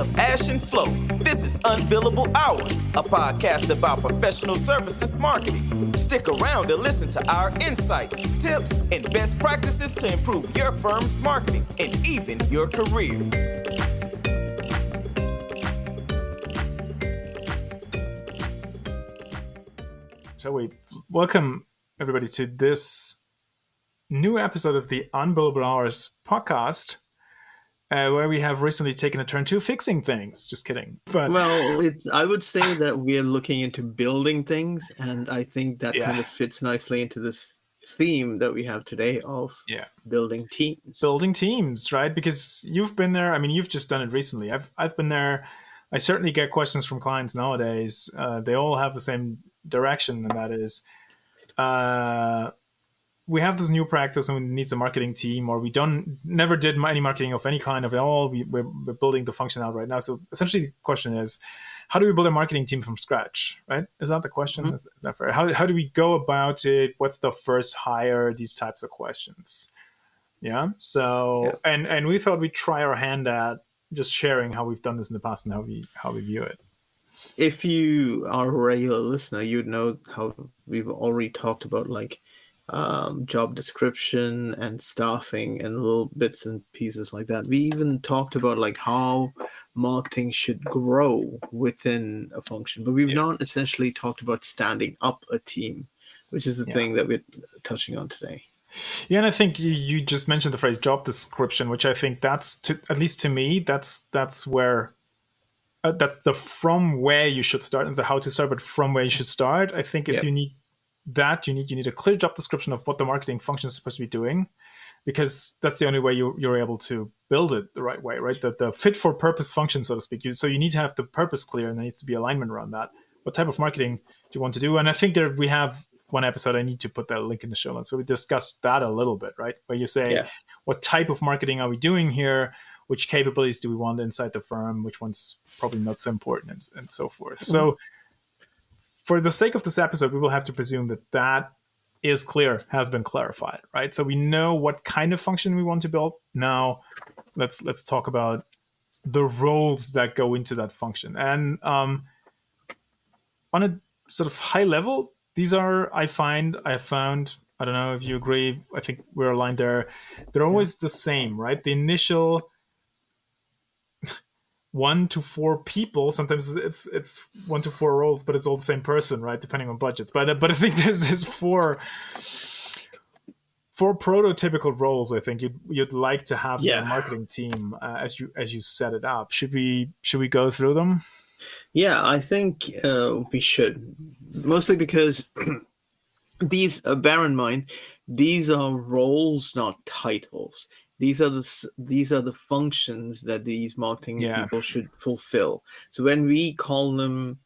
of Ash and Flo. This is Unbillable Hours, a podcast about professional services marketing. Stick around and listen to our insights, tips, and best practices to improve your firm's marketing and even your career. Shall we welcome everybody to this new episode of the Unbillable Hours podcast? Uh, where we have recently taken a turn to fixing things. Just kidding. But well, it's I would say that we're looking into building things, and I think that yeah. kind of fits nicely into this theme that we have today of yeah building teams. Building teams, right? Because you've been there. I mean, you've just done it recently. I've I've been there. I certainly get questions from clients nowadays. Uh, they all have the same direction, and that is. Uh, we have this new practice and we need a marketing team or we don't never did any marketing of any kind of it all. We, we're, we're building the function out right now. So essentially the question is how do we build a marketing team from scratch right? Is that the question? Mm-hmm. is that fair? How, how do we go about it? What's the first hire? These types of questions. Yeah? So yeah. and and we thought we'd try our hand at just sharing how we've done this in the past and how we how we view it. If you are a regular listener you'd know how we've already talked about like um, job description and staffing and little bits and pieces like that. We even talked about like how marketing should grow within a function, but we've yeah. not essentially talked about standing up a team, which is the yeah. thing that we're touching on today. Yeah, and I think you, you just mentioned the phrase job description, which I think that's to at least to me that's that's where uh, that's the from where you should start and the how to start, but from where you should start. I think is yep. you need that you need you need a clear job description of what the marketing function is supposed to be doing because that's the only way you, you're able to build it the right way right? The, the fit for purpose function so to speak. You, so you need to have the purpose clear and there needs to be alignment around that. What type of marketing do you want to do? And i think there we have one episode i need to put that link in the show notes so we discussed that a little bit right? Where you say yeah. what type of marketing are we doing here? Which capabilities do we want inside the firm? Which one's probably not so important and, and so forth. Mm-hmm. For the sake of this episode, we will have to presume that that is clear, has been clarified, right? So we know what kind of function we want to build. Now, let's let's talk about the roles that go into that function. And um, on a sort of high level, these are I find I found I don't know if you agree. I think we're aligned there. They're always the same, right? The initial one to four people. Sometimes it's it's one to four roles, but it's all the same person, right? Depending on budgets. But but I think there's there's four four prototypical roles. I think you'd you'd like to have yeah. marketing team uh, as you as you set it up. Should we should we go through them? Yeah, I think uh, we should. Mostly because these uh, bear in mind these are roles, not titles these are the these are the functions that these marketing yeah. people should fulfill so when we call them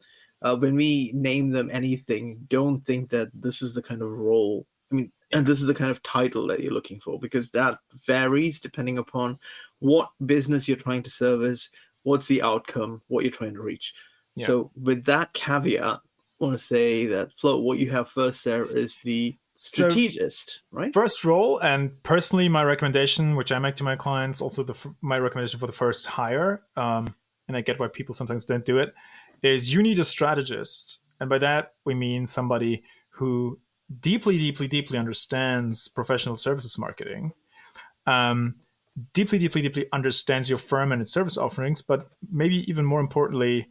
uh, when we name them anything don't think that this is the kind of role i mean and this is the kind of title that you're looking for because that varies depending upon what business you're trying to service what's the outcome what you're trying to reach yeah. so with that caveat i want to say that Flo what you have first there is the strategist, so, right? First role, and personally, my recommendation, which I make to my clients, also the my recommendation for the first hire, um, and I get why people sometimes don't do it, is you need a strategist, and by that we mean somebody who deeply, deeply, deeply understands professional services marketing. Um, deeply, deeply, deeply understands your firm and its service offerings, but maybe even more importantly,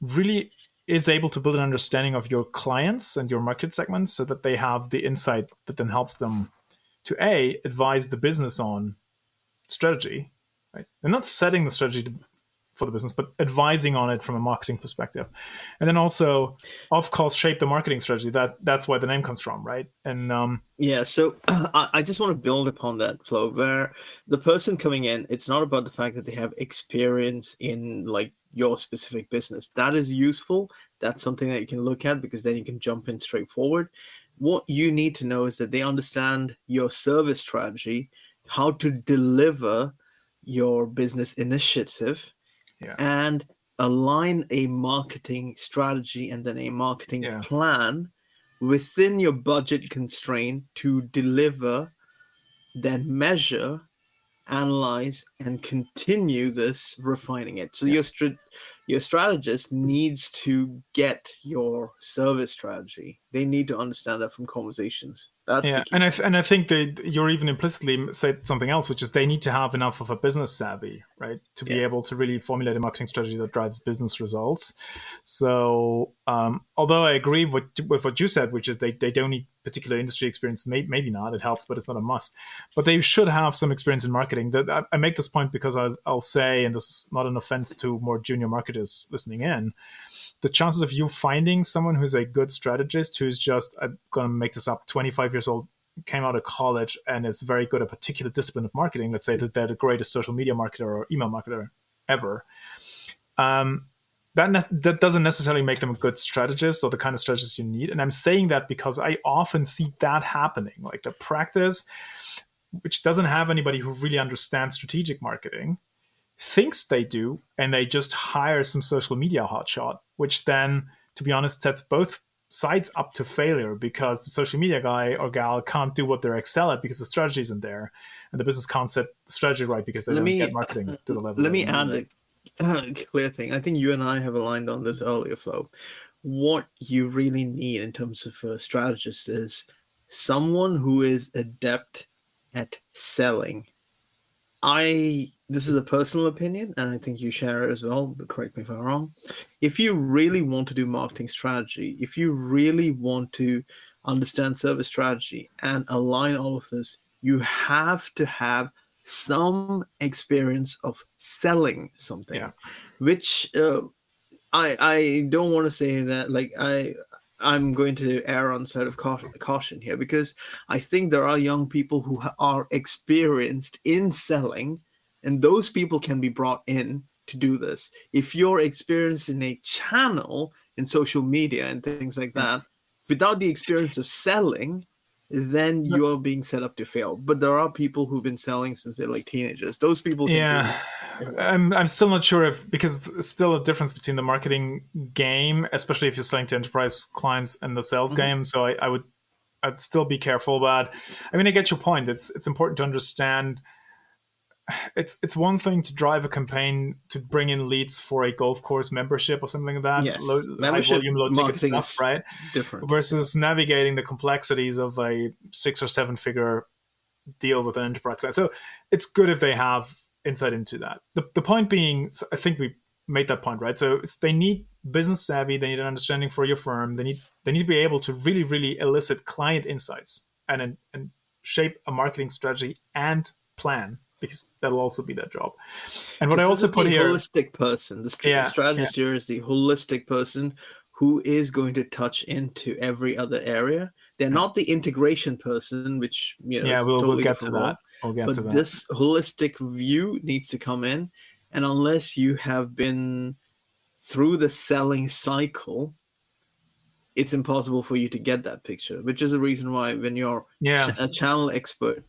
really is able to build an understanding of your clients and your market segments so that they have the insight that then helps them to a advise the business on strategy right? They're not setting the strategy for the business but advising on it from a marketing perspective and then also of course shape the marketing strategy that that's where the name comes from right and um yeah so uh, i just want to build upon that Flo where the person coming in it's not about the fact that they have experience in like your specific business. That is useful. That's something that you can look at because then you can jump in straight forward. What you need to know is that they understand your service strategy, how to deliver your business initiative, yeah. and align a marketing strategy and then a marketing yeah. plan within your budget constraint to deliver, then measure analyze, and continue this refining it. So your str- your strategist needs to get your service strategy. They need to understand that from conversations. That's yeah, and I th- and I think they you're even implicitly said something else, which is they need to have enough of a business savvy, right, to be Yeah. able to really formulate a marketing strategy that drives business results. So, um, although I agree with with what you said, which is they, they don't need particular industry experience, may, maybe not, it helps, but it's not a must. But they should have some experience in marketing. That I, I make this point because I'll, I'll say, and this is not an offense to more junior marketers listening in, the chances of you finding someone who's a good strategist who's just I'm going to make this up 25 years old came out of college and is very good at a particular discipline of marketing let's say that they're the greatest social media marketer or email marketer ever um, that ne- that doesn't necessarily make them a good strategist or the kind of strategist you need. And i'm saying that because i often see that happening like the practice which doesn't have anybody who really understands strategic marketing thinks they do, and they just hire some social media hotshot, which then, to be honest, sets both sides up to failure because the social media guy or gal can't do what they're excel at because the strategy isn't there, and the business can't set the strategy right because they Let don't me- get marketing to the level. Let me add a clear thing. I think you and I have aligned on this earlier, Flo. What you really need in terms of a strategist is someone who is adept at selling. I this is a personal opinion, and I think you share it as well. But correct me if I'm wrong. If you really want to do marketing strategy, if you really want to understand service strategy and align all of this, you have to have some experience of selling something Yeah. which uh, i i don't want to say that like i i'm going to err on side of caution here because i think there are young people who are experienced in selling and those people can be brought in to do this. If you're experienced in a channel in social media and things like that without the experience of selling then you're being set up to fail. But there are people who've been selling since they're like teenagers. Those people, Yeah, I'm I'm still not sure if because it's still a difference between the marketing game, especially if you're selling to enterprise clients, and the sales Mhm. game. So I, I would I'd still be careful. But I mean, I get your point. It's it's important to understand. It's it's one thing to drive a campaign to bring in leads for a golf course membership or something like that. Yes. low, high volume, low ticket stuff, right? different. versus navigating the complexities of a six or seven figure deal with an enterprise client. So it's good if they have insight into that. The, the point being, I think we made that point, right? So it's, they need business savvy, they need an understanding for your firm, they need they need to be able to really, really elicit client insights and, and shape a marketing strategy and plan because that'll also be their job. And what I also put the here, holistic person. The Yeah, strategist here is the holistic person who is going to touch into every other area. They're not the integration person, which you know, yeah, we'll, totally we'll get to that. We'll get but to that. this holistic view needs to come in and unless you have been through the selling cycle it's impossible for you to get that picture which is the reason why when you're yeah. a channel expert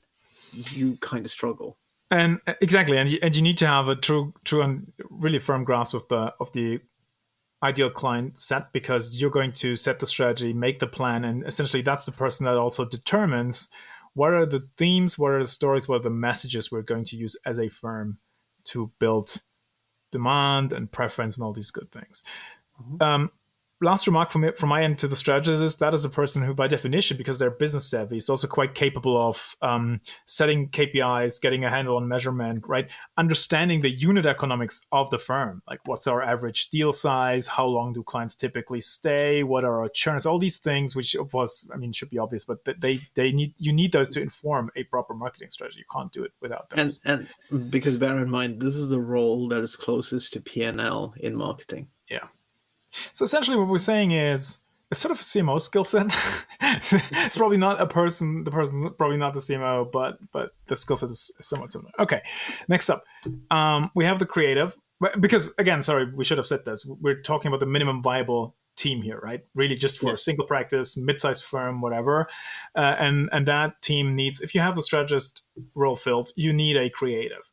you kind of struggle and uh, exactly and you, and you need to have a true true and really firm grasp of the of the ideal client set because you're going to set the strategy make the plan and essentially that's the person that also determines what are the themes what are the stories what are the messages we're going to use as a firm to build demand and preference and all these good things Mhm. um, last remark from it, from my end to the strategist is that is a person who, by definition, because they're business savvy, is also quite capable of um, setting KPIs, getting a handle on measurement, right? Understanding the unit economics of the firm, like what's our average deal size, how long do clients typically stay, what are our churns, all these things, which of course, I mean, should be obvious, but they they need you need those to inform a proper marketing strategy. You can't do it without those. and and because bear in mind this is the role that is closest to p&l in marketing So essentially, what we're saying is it's sort of a CMO skill set. it's probably not a person. The person's probably not the CMO, but but the skill set is somewhat similar. Okay, next up, um, we have the creative. Because again, sorry, we should have said this. We're talking about the minimum viable team here, right? Really, just for Yeah. a single practice, mid-sized firm, whatever. Uh, and and that team needs. If you have the strategist role filled, you need a creative.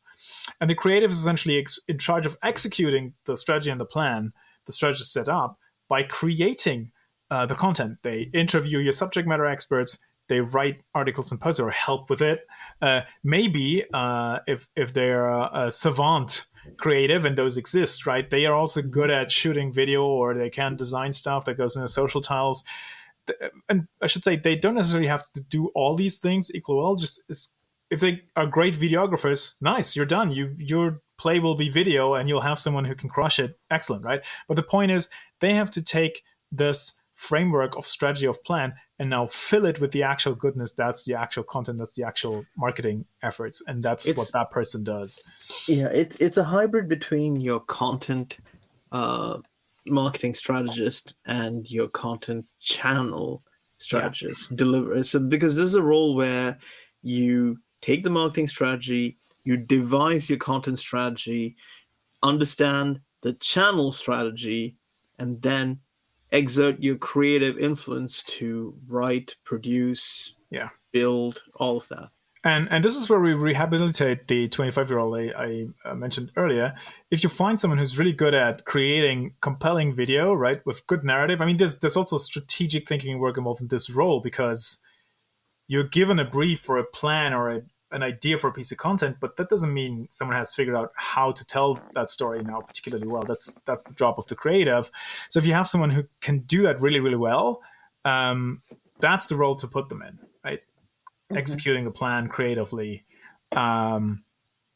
And the creative is essentially ex- in charge of executing the strategy and the plan the strategist set up by creating uh, the content. They interview your subject matter experts, they write articles and posts or help with it. Uh, maybe uh, if if they're a, savant creative and those exist, right? They are also good at shooting video or they can design stuff that goes into social tiles. And I should say they don't necessarily have to do all these things equal well. Just if they are great videographers, nice, you're done. You your play will be video and you'll have someone who can crush it. Excellent, right? But the point is they have to take this framework of strategy of plan and now fill it with the actual goodness that's the actual content that's the actual marketing efforts and that's it's, what that person does yeah it's it's a hybrid between your content uh, marketing strategist and your content channel strategist yeah. deliver so because there's a role where you take the marketing strategy you devise your content strategy understand the channel strategy and then exert your creative influence to write, produce, yeah, build, all of that. And and this is where we rehabilitate the 25 year old I, I uh, mentioned earlier. If you find someone who's really good at creating compelling video, right, with good narrative, I mean, there's there's also strategic thinking work involved in this role because you're given a brief or a plan or a an idea for a piece of content, but that doesn't mean someone has figured out how to tell that story now particularly well. That's that's the job of the creative. So if you have someone who can do that really really well, um, that's the role to put them in, right? Mm-hmm. Executing the plan creatively, um,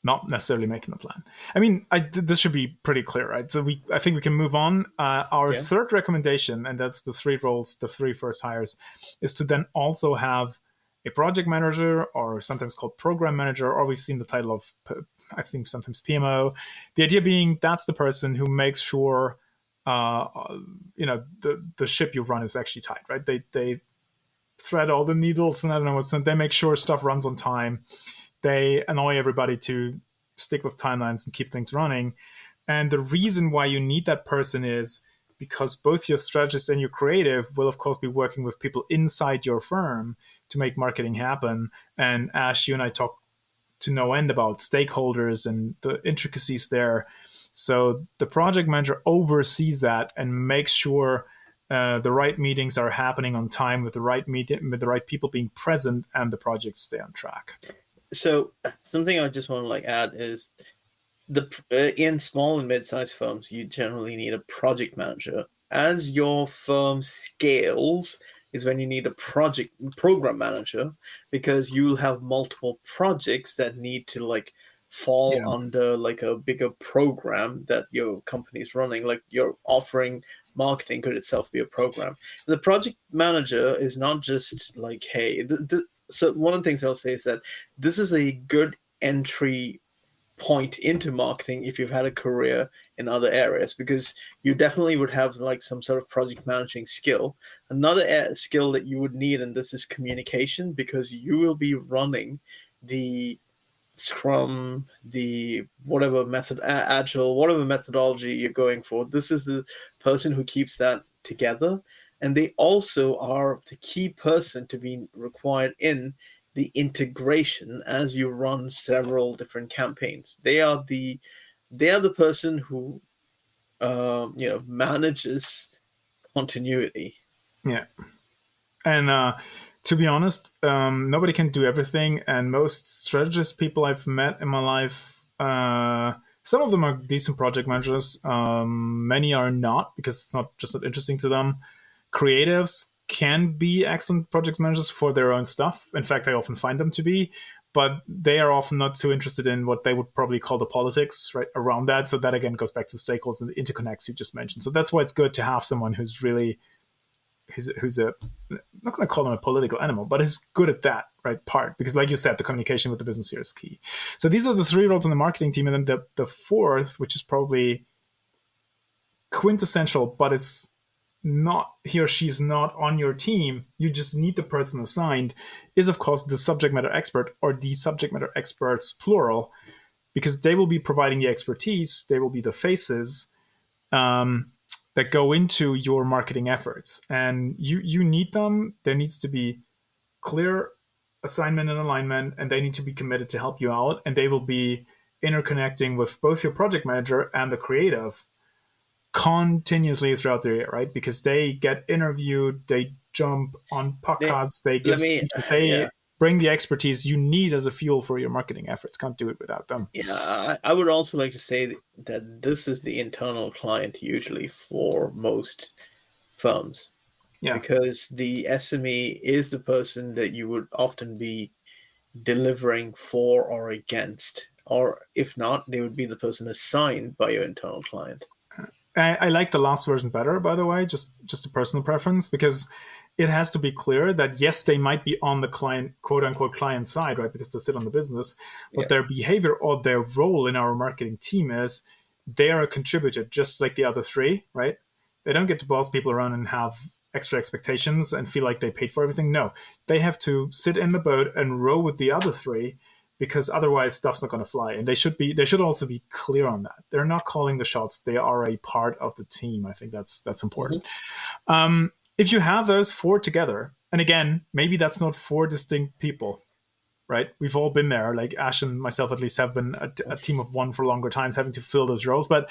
not necessarily making the plan. I mean, I, this should be pretty clear, right? So we, I think we can move on. Uh, our yeah. third recommendation, and that's the three roles, the three first hires, is to then also have a project manager or sometimes called program manager, or we've seen the title of, I think, sometimes PMO. The idea being that's the person who makes sure, uh, you know, the, the ship you run is actually tight, right? They, they thread all the needles and I don't know what's, they make sure stuff runs on time. They annoy everybody to stick with timelines and keep things running. And the reason why you need that person is because both your strategist and your creative will, of course, be working with people inside your firm to make marketing happen. And Ash, you and I talk to no end about stakeholders and the intricacies there. So the project manager oversees that and makes sure uh, the right meetings are happening on time with the right meeting with the right people being present and the projects stay on track. So something I just want to like add is the uh, in small and mid-sized firms you generally need a project manager. As your firm scales, is when you need a project program manager because you'll have multiple projects that need to like fall yeah. under like a bigger program that your company is running like you're offering marketing could itself be a program so the project manager is not just like hey the, the, so one of the things i'll say is that this is a good entry point into marketing if you've had a career in other areas because you definitely would have like some sort of project managing skill. Another skill that you would need and this is communication because you will be running the scrum the whatever method agile whatever methodology you're going for. This is the person who keeps that together and they also are the key person to be required in the integration as you run several different campaigns. They are the they are the person who um, you know manages continuity. Yeah, and uh, to be honest, um, nobody can do everything, and most strategist people I've met in my life. Uh, some of them are decent project managers. Um, many are not because it's not just not interesting to them. Creatives can be excellent project managers for their own stuff. In fact, I often find them to be, but they are often not too interested in what they would probably call the politics right around that. So that again goes back to the stakeholders and the interconnects you just mentioned. So that's why it's good to have someone who's really who's who's a I'm not going to call them a political animal, but is good at that right part because, like you said, the communication with the business here is key. So these are the three roles in the marketing team, and then the the fourth, which is probably quintessential, but it's not he or she's not on your team, you just need the person assigned, is of course the subject matter expert or the subject matter experts plural, because they will be providing the expertise, they will be the faces um, that go into your marketing efforts, and you you need them. There needs to be clear assignment and alignment, and they need to be committed to help you out, and they will be interconnecting with both your project manager and the creative continuously throughout the year, right? Because they get interviewed, they jump on podcasts, they, they give me, speeches, they yeah. bring the expertise you need as a fuel for your marketing efforts. Can't do it without them. Yeah, I would also like to say that this is the internal client usually for most firms. Yeah. Because the SME is the person that you would often be delivering for or against. Or if not, they would be the person assigned by your internal client. I, I like the last version better, by the way, just just a personal preference, because it has to be clear that yes, they might be on the client, quote unquote, client side, right? Because they sit on the business, but yeah. their behavior or their role in our marketing team is they are a contributor, just like the other three, right? They don't get to boss people around and have extra expectations and feel like they paid for everything. No, they have to sit in the boat and row with the other three because otherwise stuff's not going to fly. And they should be they should also be clear on that. They're not calling the shots. They are a part of the team. I think that's that's important. Mm-hmm. Um, if you have those four together, and again, maybe that's not four distinct people, right? We've all been there. Like Ash and myself, at least, have been a, a team of one for longer times, having to fill those roles. But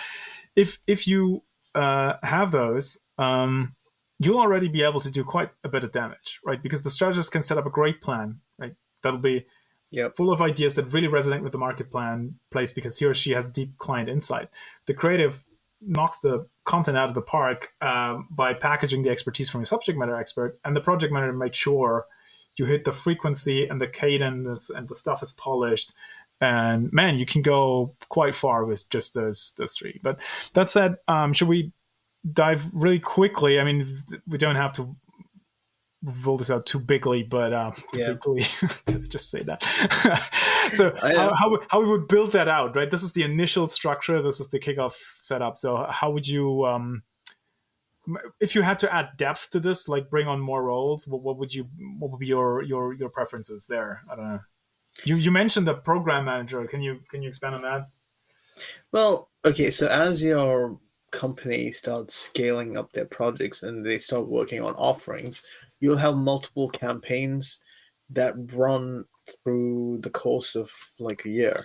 if if you uh, have those, um, you'll already be able to do quite a bit of damage, right? Because the strategist can set up a great plan, right? That'll be yep. full of ideas that really resonate with the market plan place because he or she has deep client insight. The creative knocks the content out of the park um, by packaging the expertise from your subject matter expert, and the project manager makes sure you hit the frequency and the cadence and the stuff is polished. And man, you can go quite far with just those those three. But that said, um, should we dive really quickly? I mean, we don't have to roll this out too bigly, but uh, yeah. bigly, just say that. so I, uh, how, how, how we would build that out, right? This is the initial structure. This is the kickoff setup. So how would you, um, if you had to add depth to this, like bring on more roles, what, what would you, what would be your your your preferences there? I don't know. You you mentioned the program manager. Can you can you expand on that? Well, okay. So as your company starts scaling up their projects and they start working on offerings, you'll have multiple campaigns that run through the course of like a year.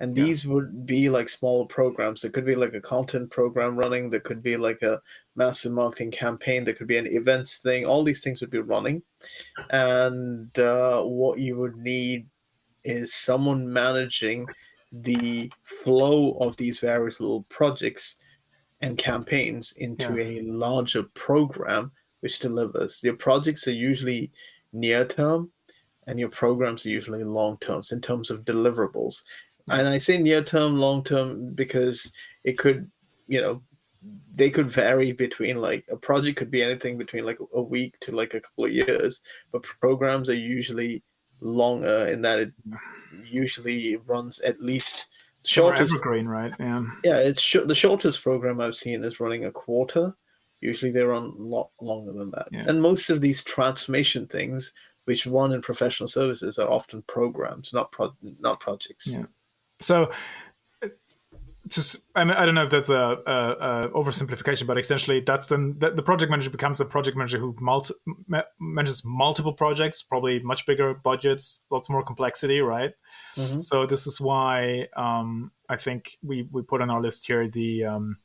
And these yeah. would be like small programs. There could be like a content program running. There could be like a massive marketing campaign. There could be an events thing. All these things would be running. And uh, what you would need is someone managing the flow of these various little projects and campaigns into yeah. a larger program which delivers. Your projects are usually near term and your programs are usually long terms in terms of deliverables. Hmm. And I say near term, long term because it could, you know, they could vary between like a project could be anything between like a week to like a couple of years, but programs are usually longer in that it usually runs at least shortest evergreen, right? Yeah, yeah. It's sh- the shortest program I've seen is running a quarter, Usually they run a lot longer than that. Yeah. And most of these transformation things, which run in professional services, are often programs, not pro- not projects. Yeah. So just I, mean, I don't know if that's a, a, a, oversimplification, but essentially that's then the, the, project manager becomes a project manager who multi, manages multiple projects, probably much bigger budgets, lots more complexity, right? Mm-hmm. So this is why um, I think we we put on our list here the um,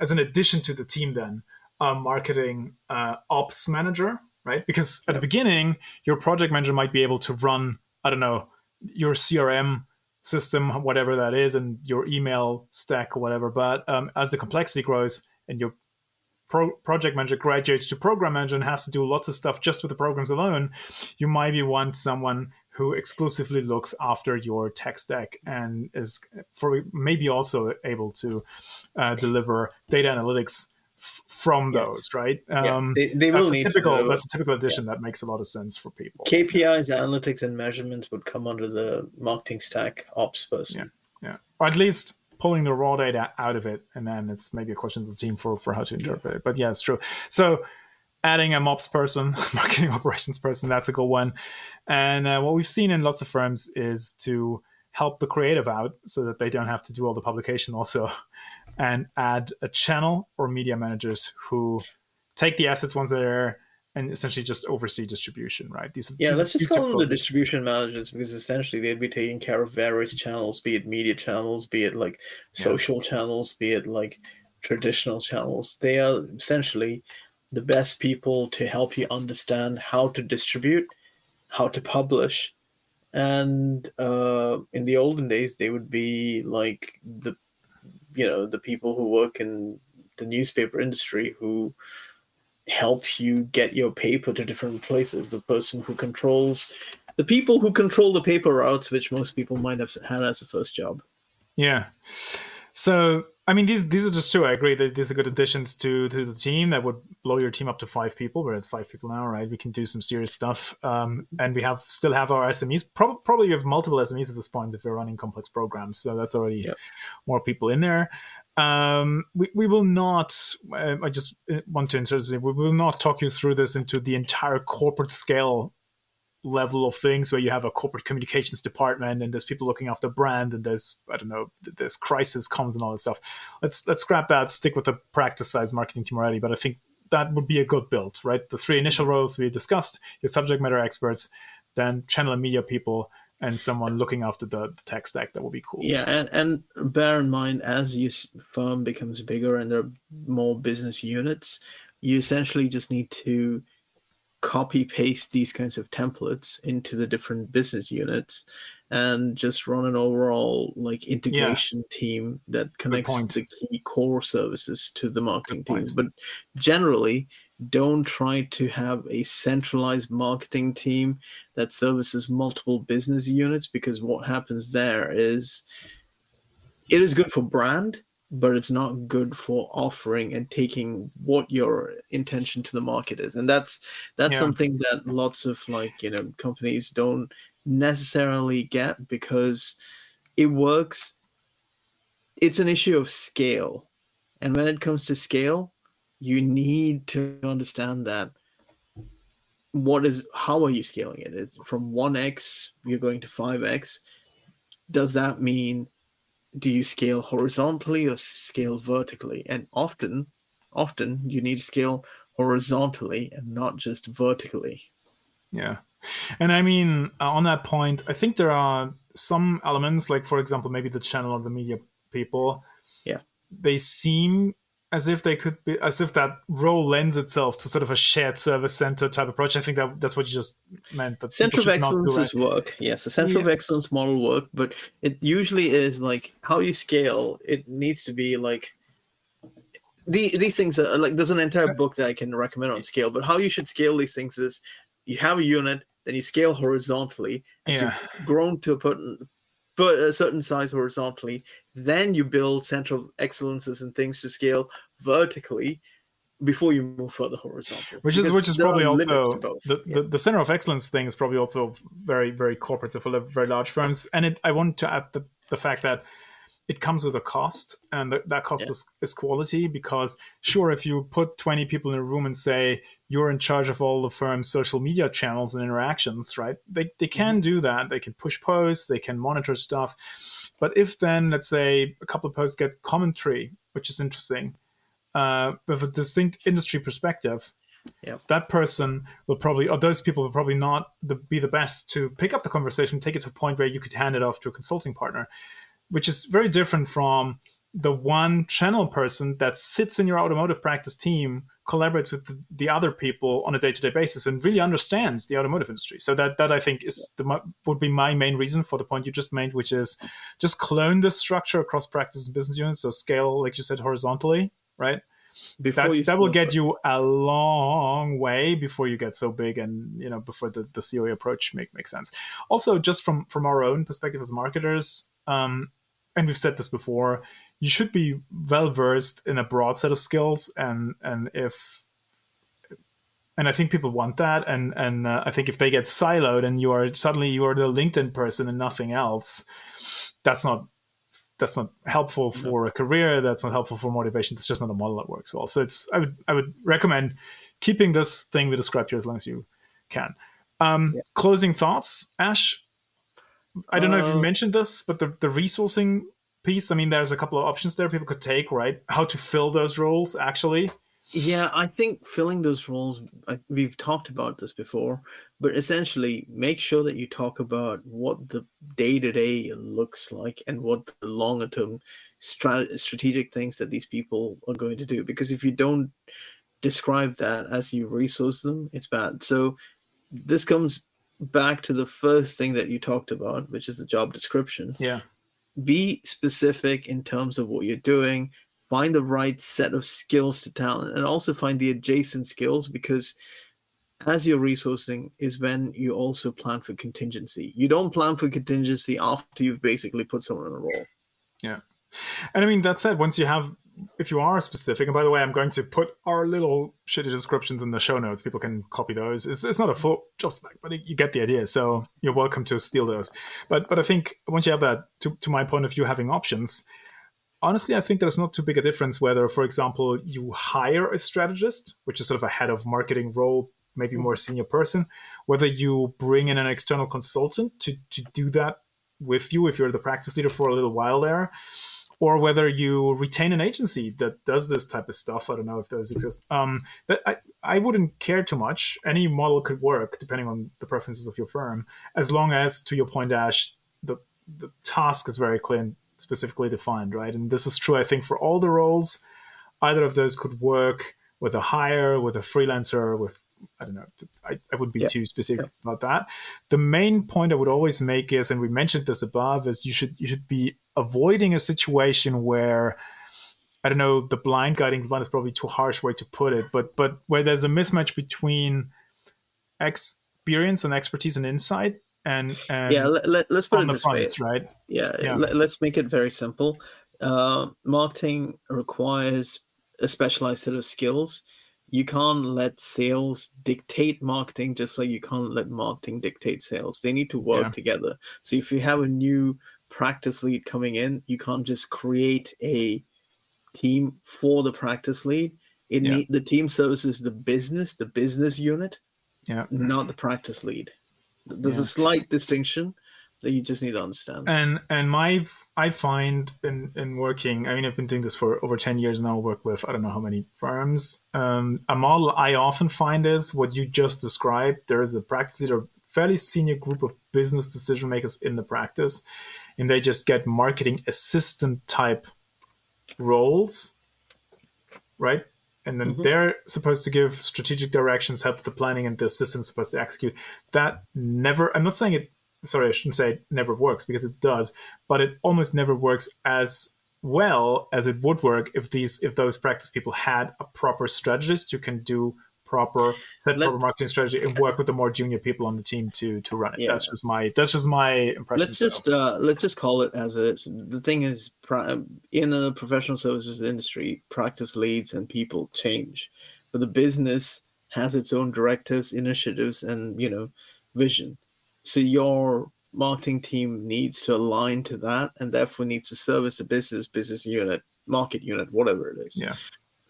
as an addition to the team then a marketing uh, ops manager right? Because at the beginning your project manager might be able to run i don't know your crm system whatever that is and your email stack or whatever. But um, as the complexity grows and your pro- project manager graduates to program manager and has to do lots of stuff just with the programs alone you maybe want someone who exclusively looks after your tech stack and is for maybe also able to uh, deliver data analytics f- from yes. those, right? Yeah. Um, they, they will need typical, to, That's a typical addition yeah. that makes a lot of sense for people. KPIs, analytics, and measurements would come under the marketing stack ops person. Yeah, yeah, or at least pulling the raw data out of it, and then it's maybe a question to the team for for how to interpret it. But yeah, it's true. So adding a MOPS person, marketing operations person, that's a good one. And uh, what we've seen in lots of firms is to help the creative out so that they don't have to do all the publication also and add a channel or media managers who take the assets once they're there and essentially just oversee distribution, right? These, yeah, these, let's just call them the distribution managers because essentially they'd be taking care of various channels, be it media channels, be it like social yeah. channels, be it like traditional channels. They are essentially the best people to help you understand how to distribute, how to publish. And uh, in the olden days, they would be like the, you know, the people who work in the newspaper industry who help you get your paper to different places. The person who controls, the people who control the paper routes, which most people might have had as a first job. Yeah. So I mean, these these are just two. I agree that these are good additions to to the team that would blow your team up to five people. We're at five people now, right? We can do some serious stuff, um, and we have still have our SMEs. Pro- probably we have multiple SMEs at this point if we're running complex programs. So that's already yep. more people in there. Um, we, we will not. Uh, I just uh, want to insert this. We will not talk you through this into the entire corporate scale level of things where you have a corporate communications department and there's people looking after brand and there's I don't know there's crisis comms and all that stuff. Let's let's scrap that. Stick with the practice size marketing team already. But I think that would be a good build, right? The three initial roles we discussed: your subject matter experts, then channel and media people, and someone looking after the, the tech stack. That would be cool. Yeah, and and bear in mind as your firm becomes bigger and there are more business units, you essentially just need to copy paste these kinds of templates into the different business units and just run an overall like integration yeah. team that connects the key core services to the marketing team. but generally don't try to have a centralized marketing team that services multiple business units because what happens there is it is good for brand but it's not good for offering and taking what your intention to the market is. And that's that's yeah. something that lots of like you know companies don't necessarily get because it works. It's an issue of scale. And when it comes to scale you need to understand that what is how are you scaling it? Is from 1x you're going to 5x does that mean do you scale horizontally or scale vertically? And often, often you need to scale horizontally and not just vertically. Yeah. And I mean, uh, on that point, I think there are some elements, like, for example, maybe the channel or the media people. Yeah. They seem as if they could be as if that role lends itself to sort of a shared service center type approach. I think that that's what you just meant. That center of excellence is work. Yes, the center yeah. of excellence model work, but it usually is like how you scale. It needs to be like the, these things are like there's an entire book that I can recommend on scale, but how you should scale these things is you have a unit, then you scale horizontally. Yeah. you've grown to a certain, but a certain size horizontally. Then you build central excellences and things to scale vertically before you move further horizontal. Which is which is probably also the, yeah. the, the, center of excellence thing is probably also very very corporate, for very large firms. And it, I want to add the the fact that it comes with a cost and that cost yeah. is, is, quality because sure if you put 20 people in a room and say you're in charge of all the firm's social media channels and interactions right they, they can mm-hmm. do that they can push posts they can monitor stuff but if then let's say a couple of posts get commentary which is interesting uh, with a distinct industry perspective Yep. that person will probably or those people will probably not the, be the best to pick up the conversation take it to a point where you could hand it off to a consulting partner which is very different from the one channel person that sits in your automotive practice team collaborates with the, the other people on a day-to-day basis and really understands the automotive industry. So that that i think is the would be my main reason for the point you just made which is just clone this structure across practice and business units so scale like you said horizontally right? Before that, that will get you a long way before you get so big and you know before the, the COE approach make makes sense. Also just from from our own perspective as marketers um, and we've said this before, you should be well versed in a broad set of skills, and and if and I think people want that, and and uh, I think if they get siloed and you are suddenly you are the LinkedIn person and nothing else, that's not that's not helpful for a career. That's not helpful for motivation. It's just not a model that works well. So it's I would I would recommend keeping this thing we described here as long as you can. Um, yeah. Closing thoughts, Ash. I don't know if you uh, mentioned this, but the, the resourcing piece, I mean, there's a couple of options there people could take, right? How to fill those roles, actually. Yeah, I think filling those roles, I, we've talked about this before, but essentially make sure that you talk about what the day to day looks like and what the longer term strat- strategic things that these people are going to do. Because if you don't describe that as you resource them, it's bad. So this comes back to the first thing that you talked about, which is the job description. Yeah. Be specific in terms of what you're doing find the right set of skills to talent and also find the adjacent skills because as you're resourcing is when you also plan for contingency you don't plan for contingency after you've basically put someone in a role yeah and i mean that said once you have if you are specific and by the way i'm going to put our little shitty descriptions in the show notes. People can copy those. It's, it's not a full job spec but you get the idea. So you're welcome to steal those. But but i think once you have that to, to my point of view having options honestly, I think there's not too big a difference whether, for example, you hire a strategist, which is sort of a head of marketing role, maybe more senior person, whether you bring in an external consultant to, to do that with you if you're the practice leader for a little while there, or whether you retain an agency that does this type of stuff. I don't know if those exist. Um, but I, I wouldn't care too much. Any model could work depending on the preferences of your firm, as long as, to your point, Ash, the the task is very clear and specifically defined, right? And this is true, I think, for all the roles. Either of those could work with a hire, with a freelancer, with I don't know. I, I would be yeah. too specific yeah. about that. The main point I would always make is, and we mentioned this above, is you should you should be avoiding a situation where I don't know, the blind guiding one is probably too harsh way to put it, but but where there's a mismatch between experience and expertise and insight and, and yeah let, let, us put it this fronts, way right yeah, yeah. Let, us make it very simple uh, marketing requires a specialized set of skills you can't let sales dictate marketing just like you can't let marketing dictate sales they need to work yeah. together so if you have a new practice lead coming in you can't just create a team for the practice lead it yeah. need, the team services the business the business unit yeah not the practice lead there's yeah. a slight distinction that you just need to understand. And and my I find in in working, I mean, I've been doing this for over ten years now. Work with I don't know how many firms. Um, a model I often find is what you just described. There is a practice leader, fairly senior group of business decision makers in the practice, and they just get marketing assistant type roles, right? and then mm-hmm. they're supposed to give strategic directions, help with the planning, and the assistant's supposed to execute. That never, I'm not saying it, sorry, I shouldn't say it never works because it does, but it almost never works as well as it would work if these if those practice people had a proper strategist who can do proper set Let's, proper marketing strategy and work with the more junior people on the team to to run it. Yeah. That's just my that's just my impression. Let's just uh, let's just call it as it is. The thing is, in the professional services industry, practice leads and people change, but the business has its own directives, initiatives, and you know, vision. So your marketing team needs to align to that, and therefore needs to service the business, business unit, market unit, whatever it is. Yeah.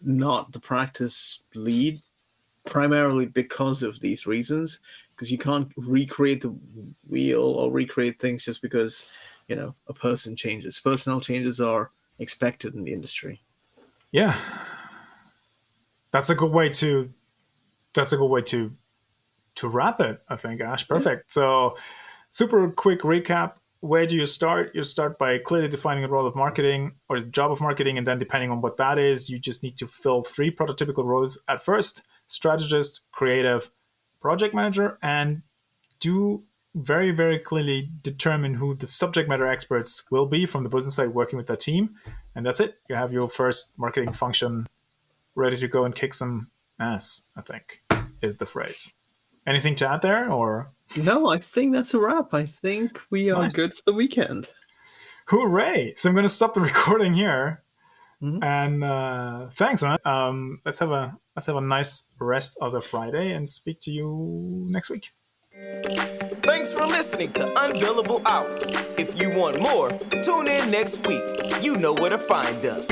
Not the practice lead primarily because of these reasons because you can't recreate the wheel or recreate things just because you know a person changes personnel changes are expected in the industry yeah that's a good way to that's a good way to to wrap it i think ash perfect so super quick recap where do you start you start by clearly defining the role of marketing or the job of marketing and then depending on what that is you just need to fill three prototypical roles at first strategist, creative, project manager, and do very, very clearly determine who the subject matter experts will be from the business side working with that team. And that's it. You have your first marketing function ready to go and kick some ass, I think, is the phrase. Anything to add there or? No, I think that's a wrap. I think we are nice. good for the weekend. Hooray! So I'm going to stop the recording here. Mm-hmm. And uh, thanks, man. Um, let's have a let's have a nice rest of the Friday and speak to you next week. Thanks for listening to Unbillable Hours. If you want more, tune in next week. You know where to find us.